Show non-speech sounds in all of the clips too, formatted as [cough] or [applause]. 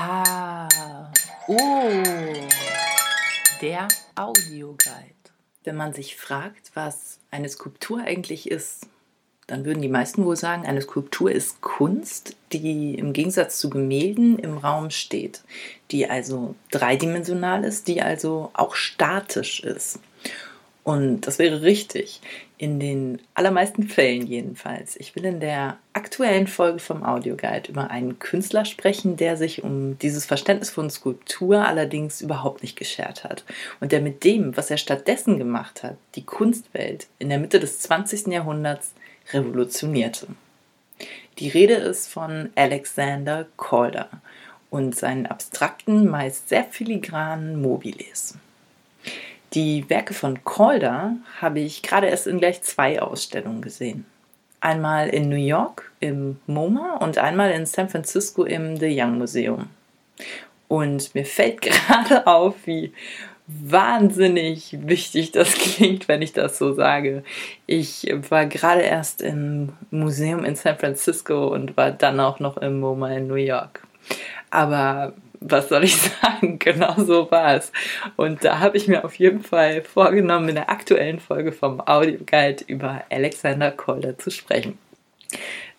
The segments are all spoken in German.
Ah, oh, der Audioguide. Wenn man sich fragt, was eine Skulptur eigentlich ist, dann würden die meisten wohl sagen, eine Skulptur ist Kunst, die im Gegensatz zu Gemälden im Raum steht, die also dreidimensional ist, die also auch statisch ist. Und das wäre richtig. In den allermeisten Fällen jedenfalls. Ich will in der aktuellen Folge vom Audioguide über einen Künstler sprechen, der sich um dieses Verständnis von Skulptur allerdings überhaupt nicht geschert hat. Und der mit dem, was er stattdessen gemacht hat, die Kunstwelt in der Mitte des 20. Jahrhunderts revolutionierte. Die Rede ist von Alexander Calder und seinen abstrakten, meist sehr filigranen Mobiles. Die Werke von Calder habe ich gerade erst in gleich zwei Ausstellungen gesehen. Einmal in New York im MoMA und einmal in San Francisco im The Young Museum. Und mir fällt [laughs] gerade auf, wie wahnsinnig wichtig das klingt, wenn ich das so sage. Ich war gerade erst im Museum in San Francisco und war dann auch noch im MoMA in New York. Aber was soll ich [laughs] sagen? Genau so war es. Und da habe ich mir auf jeden Fall vorgenommen, in der aktuellen Folge vom Audio Guide über Alexander Calder zu sprechen.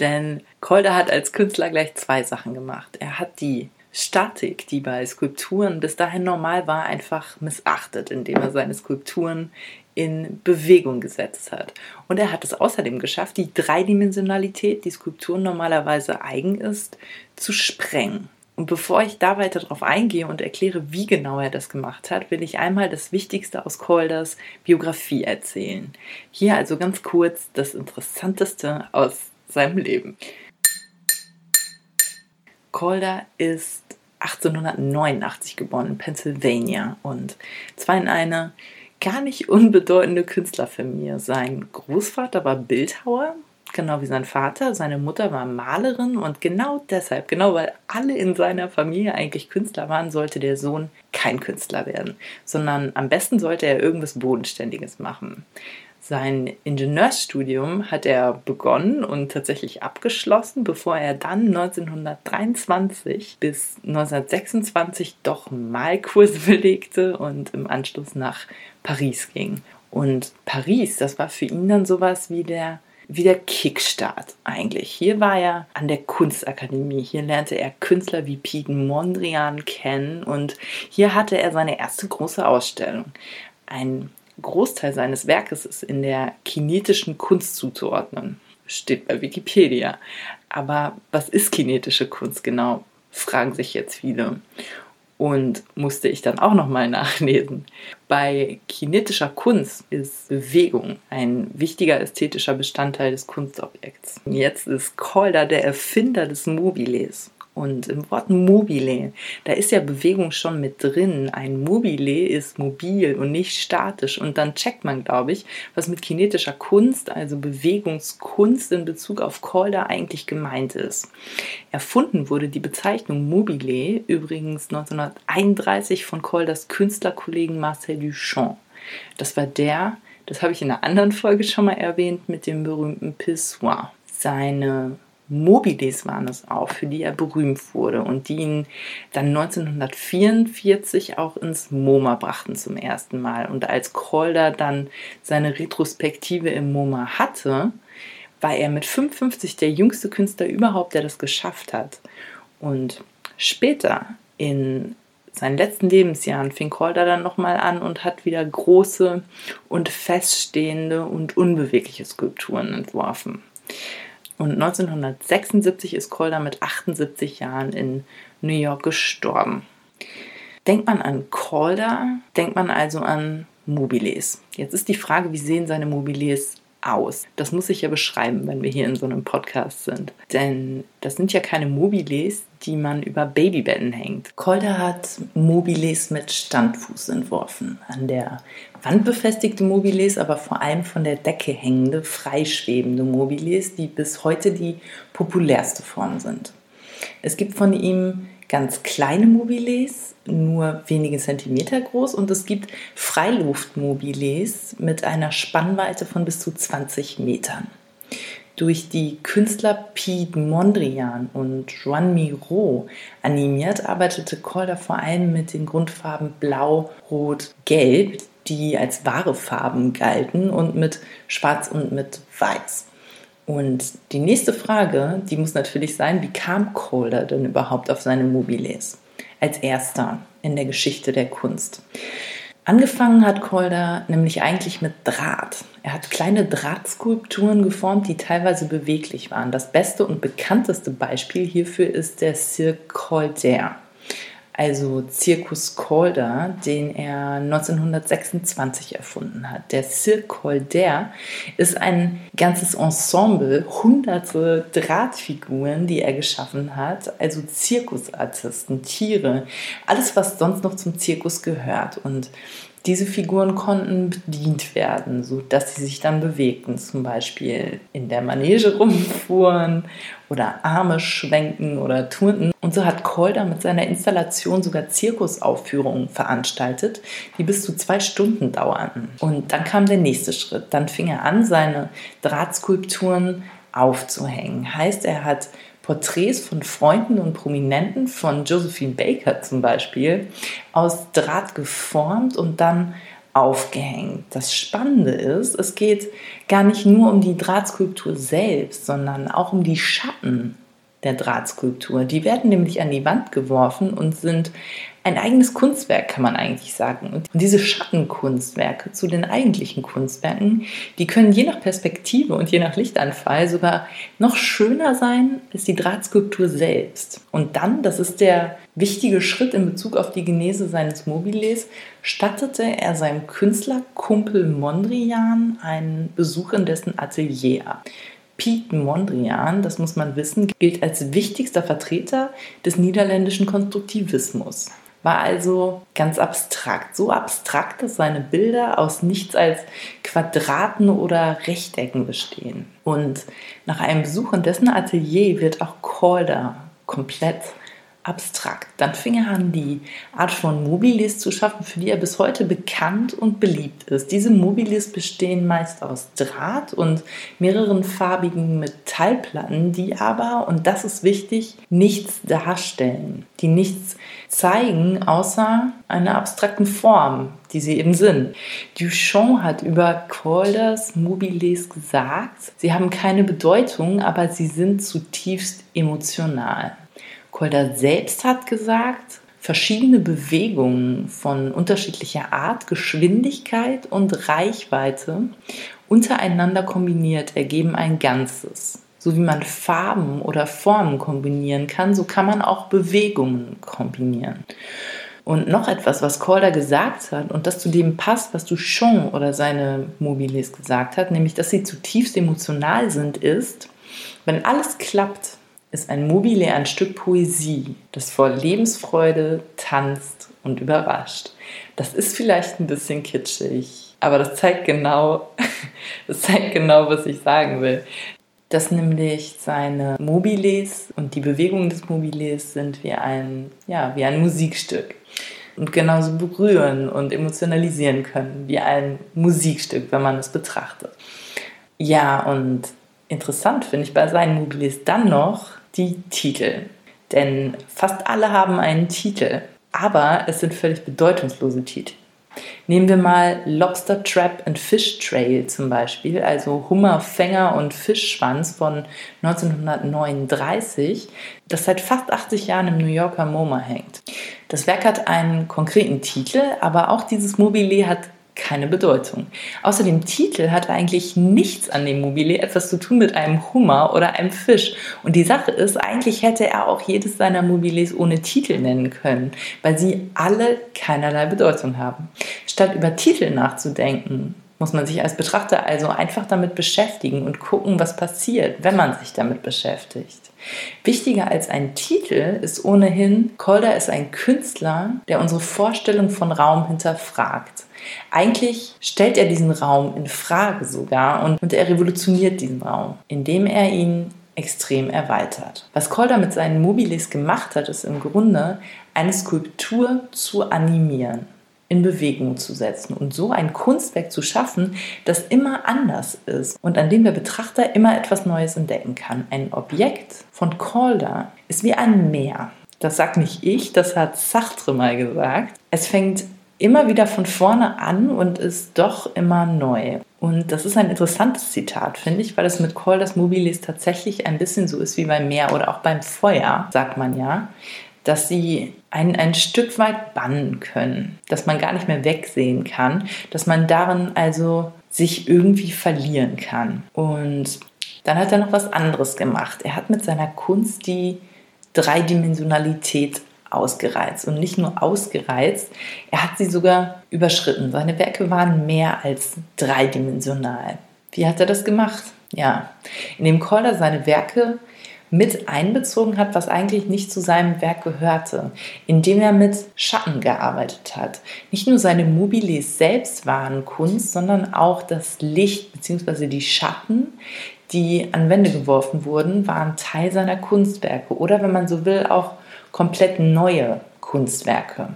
Denn Calder hat als Künstler gleich zwei Sachen gemacht. Er hat die Statik, die bei Skulpturen bis dahin normal war, einfach missachtet, indem er seine Skulpturen in Bewegung gesetzt hat. Und er hat es außerdem geschafft, die Dreidimensionalität, die Skulpturen normalerweise eigen ist, zu sprengen. Und bevor ich da weiter drauf eingehe und erkläre, wie genau er das gemacht hat, will ich einmal das Wichtigste aus Colders Biografie erzählen. Hier also ganz kurz das Interessanteste aus seinem Leben. Calder ist 1889 geboren in Pennsylvania und zwar in einer gar nicht unbedeutende Künstlerfamilie. Sein Großvater war Bildhauer genau wie sein Vater. Seine Mutter war Malerin und genau deshalb, genau weil alle in seiner Familie eigentlich Künstler waren, sollte der Sohn kein Künstler werden, sondern am besten sollte er irgendwas Bodenständiges machen. Sein Ingenieursstudium hat er begonnen und tatsächlich abgeschlossen, bevor er dann 1923 bis 1926 doch Malkurse [laughs] belegte und im Anschluss nach Paris ging. Und Paris, das war für ihn dann sowas wie der wie der Kickstart eigentlich. Hier war er an der Kunstakademie. Hier lernte er Künstler wie Piet Mondrian kennen und hier hatte er seine erste große Ausstellung. Ein Großteil seines Werkes ist in der kinetischen Kunst zuzuordnen. Steht bei Wikipedia. Aber was ist kinetische Kunst genau? Fragen sich jetzt viele und musste ich dann auch nochmal nachlesen. Bei kinetischer Kunst ist Bewegung ein wichtiger ästhetischer Bestandteil des Kunstobjekts. Jetzt ist Calder der Erfinder des Mobiles. Und im Wort mobile, da ist ja Bewegung schon mit drin. Ein mobile ist mobil und nicht statisch. Und dann checkt man, glaube ich, was mit kinetischer Kunst, also Bewegungskunst in Bezug auf Calder eigentlich gemeint ist. Erfunden wurde die Bezeichnung mobile übrigens 1931 von Calders Künstlerkollegen Marcel Duchamp. Das war der, das habe ich in einer anderen Folge schon mal erwähnt, mit dem berühmten Pissoir. Seine Mobiles waren es auch, für die er berühmt wurde und die ihn dann 1944 auch ins MoMA brachten zum ersten Mal. Und als Calder dann seine Retrospektive im MoMA hatte, war er mit 55 der jüngste Künstler überhaupt, der das geschafft hat. Und später in seinen letzten Lebensjahren fing Calder dann nochmal an und hat wieder große und feststehende und unbewegliche Skulpturen entworfen. Und 1976 ist Calder mit 78 Jahren in New York gestorben. Denkt man an Calder, denkt man also an Mobiles. Jetzt ist die Frage, wie sehen seine Mobiles aus? Das muss ich ja beschreiben, wenn wir hier in so einem Podcast sind. Denn das sind ja keine Mobiles, die man über Babybetten hängt. Calder hat Mobiles mit Standfuß entworfen. An der Wand befestigte Mobiles, aber vor allem von der Decke hängende, freischwebende Mobiles, die bis heute die populärste Form sind. Es gibt von ihm ganz kleine Mobiles, nur wenige Zentimeter groß, und es gibt Freiluftmobiles mit einer Spannweite von bis zu 20 Metern. durch die Künstler Piet Mondrian und Joan Miro animiert, arbeitete Calder vor allem mit den Grundfarben Blau, Rot, Gelb, die als wahre Farben galten, und mit Schwarz und mit Weiß. Und die nächste Frage, die muss natürlich sein, wie kam Calder denn überhaupt auf seine Mobiles? Als erster in der Geschichte der Kunst. Angefangen hat Calder nämlich eigentlich mit Draht. Er hat kleine Drahtskulpturen geformt, die teilweise beweglich waren. Das beste und bekannteste Beispiel hierfür ist der Cirque Calder also Circus Calder, den er 1926 erfunden hat. Der Cirque Calder ist ein ganzes Ensemble, hunderte Drahtfiguren, die er geschaffen hat, also Zirkusartisten, Tiere, alles, was sonst noch zum Zirkus gehört. Und diese Figuren konnten bedient werden, sodass sie sich dann bewegten, zum Beispiel in der Manege rumfuhren oder Arme schwenken oder turnten. Und so hat Calder mit seiner Installation sogar Zirkusaufführungen veranstaltet, die bis zu zwei Stunden dauerten. Und dann kam der nächste Schritt. Dann fing er an, seine Drahtskulpturen aufzuhängen. Heißt, er hat Porträts von Freunden und Prominenten, von Josephine Baker zum Beispiel, aus Draht geformt und dann aufgehängt. Das Spannende ist, es geht gar nicht nur um die Drahtskulptur selbst, sondern auch um die Schatten der Drahtskulptur. Die werden nämlich an die Wand geworfen und sind ein eigenes Kunstwerk, kann man eigentlich sagen. Und diese Schattenkunstwerke zu den eigentlichen Kunstwerken, die können je nach Perspektive und je nach Lichtanfall sogar noch schöner sein als die Drahtskulptur selbst. Und dann, das ist der wichtige Schritt in Bezug auf die Genese seines Mobiles, stattete er seinem Künstlerkumpel Mondrian einen Besuch in dessen Atelier ab. Piet Mondrian, das muss man wissen, gilt als wichtigster Vertreter des niederländischen Konstruktivismus war also ganz abstrakt. So abstrakt, dass seine Bilder aus nichts als Quadraten oder Rechtecken bestehen. Und nach einem Besuch in dessen Atelier wird auch Calder komplett abstrakt. Dann fing er an, die Art von Mobilis zu schaffen, für die er bis heute bekannt und beliebt ist. Diese Mobilis bestehen meist aus Draht und mehreren farbigen Metallplatten, die aber, und das ist wichtig, nichts darstellen, die nichts zeigen, außer einer abstrakten Form, die sie eben sind. Duchamp hat über Calders Mobiles gesagt, sie haben keine Bedeutung, aber sie sind zutiefst emotional. Kolder selbst hat gesagt, verschiedene Bewegungen von unterschiedlicher Art, Geschwindigkeit und Reichweite untereinander kombiniert ergeben ein Ganzes. So wie man Farben oder Formen kombinieren kann, so kann man auch Bewegungen kombinieren. Und noch etwas, was Calder gesagt hat und das zu dem passt, was Duchamp oder seine Mobiles gesagt hat, nämlich, dass sie zutiefst emotional sind, ist, wenn alles klappt, ist ein Mobile ein Stück Poesie, das vor Lebensfreude tanzt und überrascht. Das ist vielleicht ein bisschen kitschig, aber das zeigt genau, [laughs] das zeigt genau, was ich sagen will. Dass nämlich seine Mobiles und die Bewegungen des Mobiles sind wie ein, ja, wie ein Musikstück und genauso berühren und emotionalisieren können wie ein Musikstück, wenn man es betrachtet. Ja, und interessant finde ich bei seinen Mobiles dann noch, die Titel. Denn fast alle haben einen Titel, aber es sind völlig bedeutungslose Titel. Nehmen wir mal Lobster Trap and Fish Trail zum Beispiel, also Hummerfänger und Fischschwanz von 1939, das seit fast 80 Jahren im New Yorker MoMA hängt. Das Werk hat einen konkreten Titel, aber auch dieses Mobile hat keine Bedeutung. Außer dem Titel hat eigentlich nichts an dem Mobile etwas zu tun mit einem Hummer oder einem Fisch. Und die Sache ist, eigentlich hätte er auch jedes seiner Mobiles ohne Titel nennen können, weil sie alle keinerlei Bedeutung haben. Statt über Titel nachzudenken, muss man sich als Betrachter also einfach damit beschäftigen und gucken, was passiert, wenn man sich damit beschäftigt. Wichtiger als ein Titel ist ohnehin, Calder ist ein Künstler, der unsere Vorstellung von Raum hinterfragt. Eigentlich stellt er diesen Raum in Frage sogar und, und er revolutioniert diesen Raum, indem er ihn extrem erweitert. Was Calder mit seinen Mobiles gemacht hat, ist im Grunde eine Skulptur zu animieren. in Bewegung zu setzen und so ein Kunstwerk zu schaffen, das immer anders ist und an dem der Betrachter immer etwas Neues entdecken kann. Ein Objekt von Calder ist wie ein Meer. Das sagt nicht ich, das hat Sartre mal gesagt. Es fängt immer wieder von vorne an und ist doch immer neu. Und das ist ein interessantes Zitat, finde ich, weil es mit Calders Mobilis tatsächlich ein bisschen so ist wie beim Meer oder auch beim Feuer, sagt man ja dass sie ein, ein Stück weit bannen können, dass man gar nicht mehr wegsehen kann, dass man darin also sich irgendwie verlieren kann. Und dann hat er noch was anderes gemacht. Er hat mit seiner Kunst die Dreidimensionalität ausgereizt und nicht nur ausgereizt, er hat sie sogar überschritten. Seine Werke waren mehr als dreidimensional. Wie hat er das gemacht? Ja, indem Calder seine Werke mit einbezogen hat, was eigentlich nicht zu seinem Werk gehörte, indem er mit Schatten gearbeitet hat. Nicht nur seine Mobiles selbst waren Kunst, sondern auch das Licht bzw. die Schatten, die an Wände geworfen wurden, waren Teil seiner Kunstwerke oder wenn man so will, auch komplett neue Kunstwerke.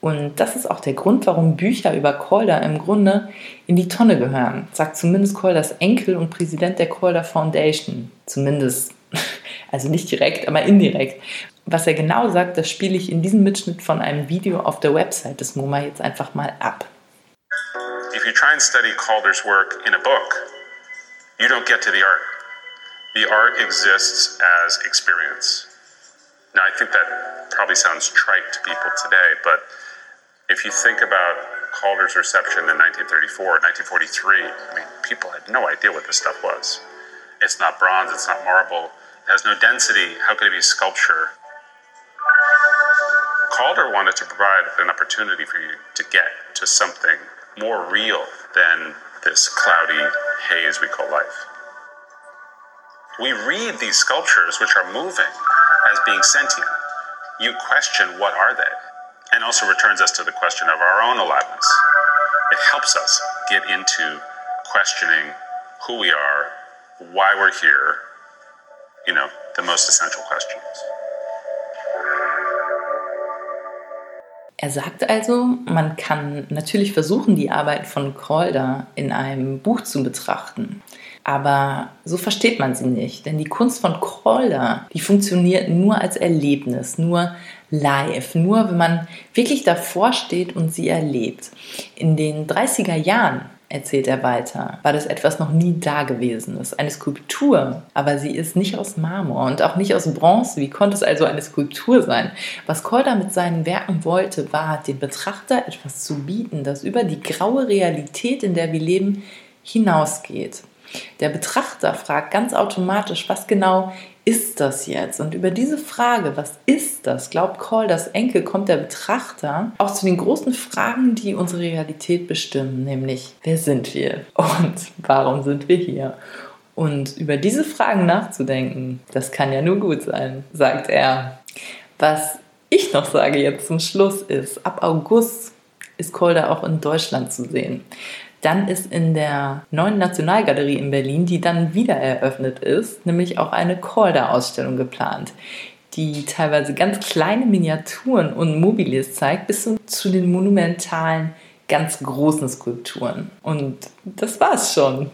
Und das ist auch der Grund, warum Bücher über Calder im Grunde in die Tonne gehören, sagt zumindest Calders Enkel und Präsident der Calder Foundation. Zumindest [laughs] also nicht direkt, aber indirekt. Was er genau sagt, das spiele ich in diesem Mitschnitt von einem Video auf der Website des MoMA jetzt einfach mal ab. If you try and study Calder's work in a book, you don't get to the art. The art exists as experience. Think that probably sounds trite to people today, but if you think about Calder's reception in 1934, 1943, I mean, people had no idea what this stuff was. It's not bronze, it's not marble, It has no density. How could it be sculpture? Calder wanted to provide an opportunity for you to get to something more real than this cloudy haze we call life. We read these sculptures, which are moving, as being sentient. You question what are they, and also returns us to the question of our own aliveness. It helps us get into questioning who we are, why we're here, you know, the most essential questions. Er sagt also, man kann natürlich versuchen, die Arbeit von Calder in einem Buch zu betrachten. Aber so versteht man sie nicht, denn die Kunst von Calder, die funktioniert nur als Erlebnis, nur live, nur wenn man wirklich davor steht und sie erlebt. In den 30er Jahren erzählt er weiter, war das etwas noch nie Dagewesenes. Eine Skulptur, aber sie ist nicht aus Marmor und auch nicht aus Bronze. Wie konnte es also eine Skulptur sein? Was Calder mit seinen Werken wollte, war, dem Betrachter etwas zu bieten, das über die graue Realität, in der wir leben, hinausgeht. Der Betrachter fragt ganz automatisch, was genau ist das jetzt? Und über diese Frage, was ist das, glaubt Call, das Enkel, kommt der Betrachter auch zu den großen Fragen, die unsere Realität bestimmen, nämlich wer sind wir und [laughs] warum sind wir hier? Und über diese Fragen nachzudenken, das kann ja nur gut sein, sagt er. Was ich noch sage jetzt zum Schluss ist, ab August ist Calder auch in Deutschland zu sehen. Dann ist in der neuen Nationalgalerie in Berlin, die dann wieder eröffnet ist, nämlich auch eine Calder-Ausstellung geplant, die teilweise ganz kleine Miniaturen und Mobiles zeigt, bis zu den monumentalen, ganz großen Skulpturen. Und das war's schon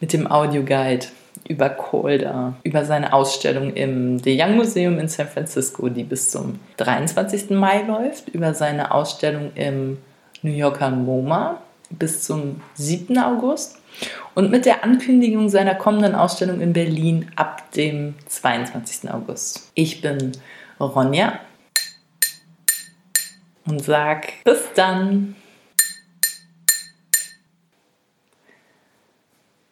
mit dem Audioguide über Calder, über seine Ausstellung im The Young Museum in San Francisco, die bis zum 23. Mai läuft, über seine Ausstellung im New Yorker MoMA bis zum 7. August und mit der Ankündigung seiner kommenden Ausstellung in Berlin ab dem 22. August. Ich bin Ronja und sag bis dann.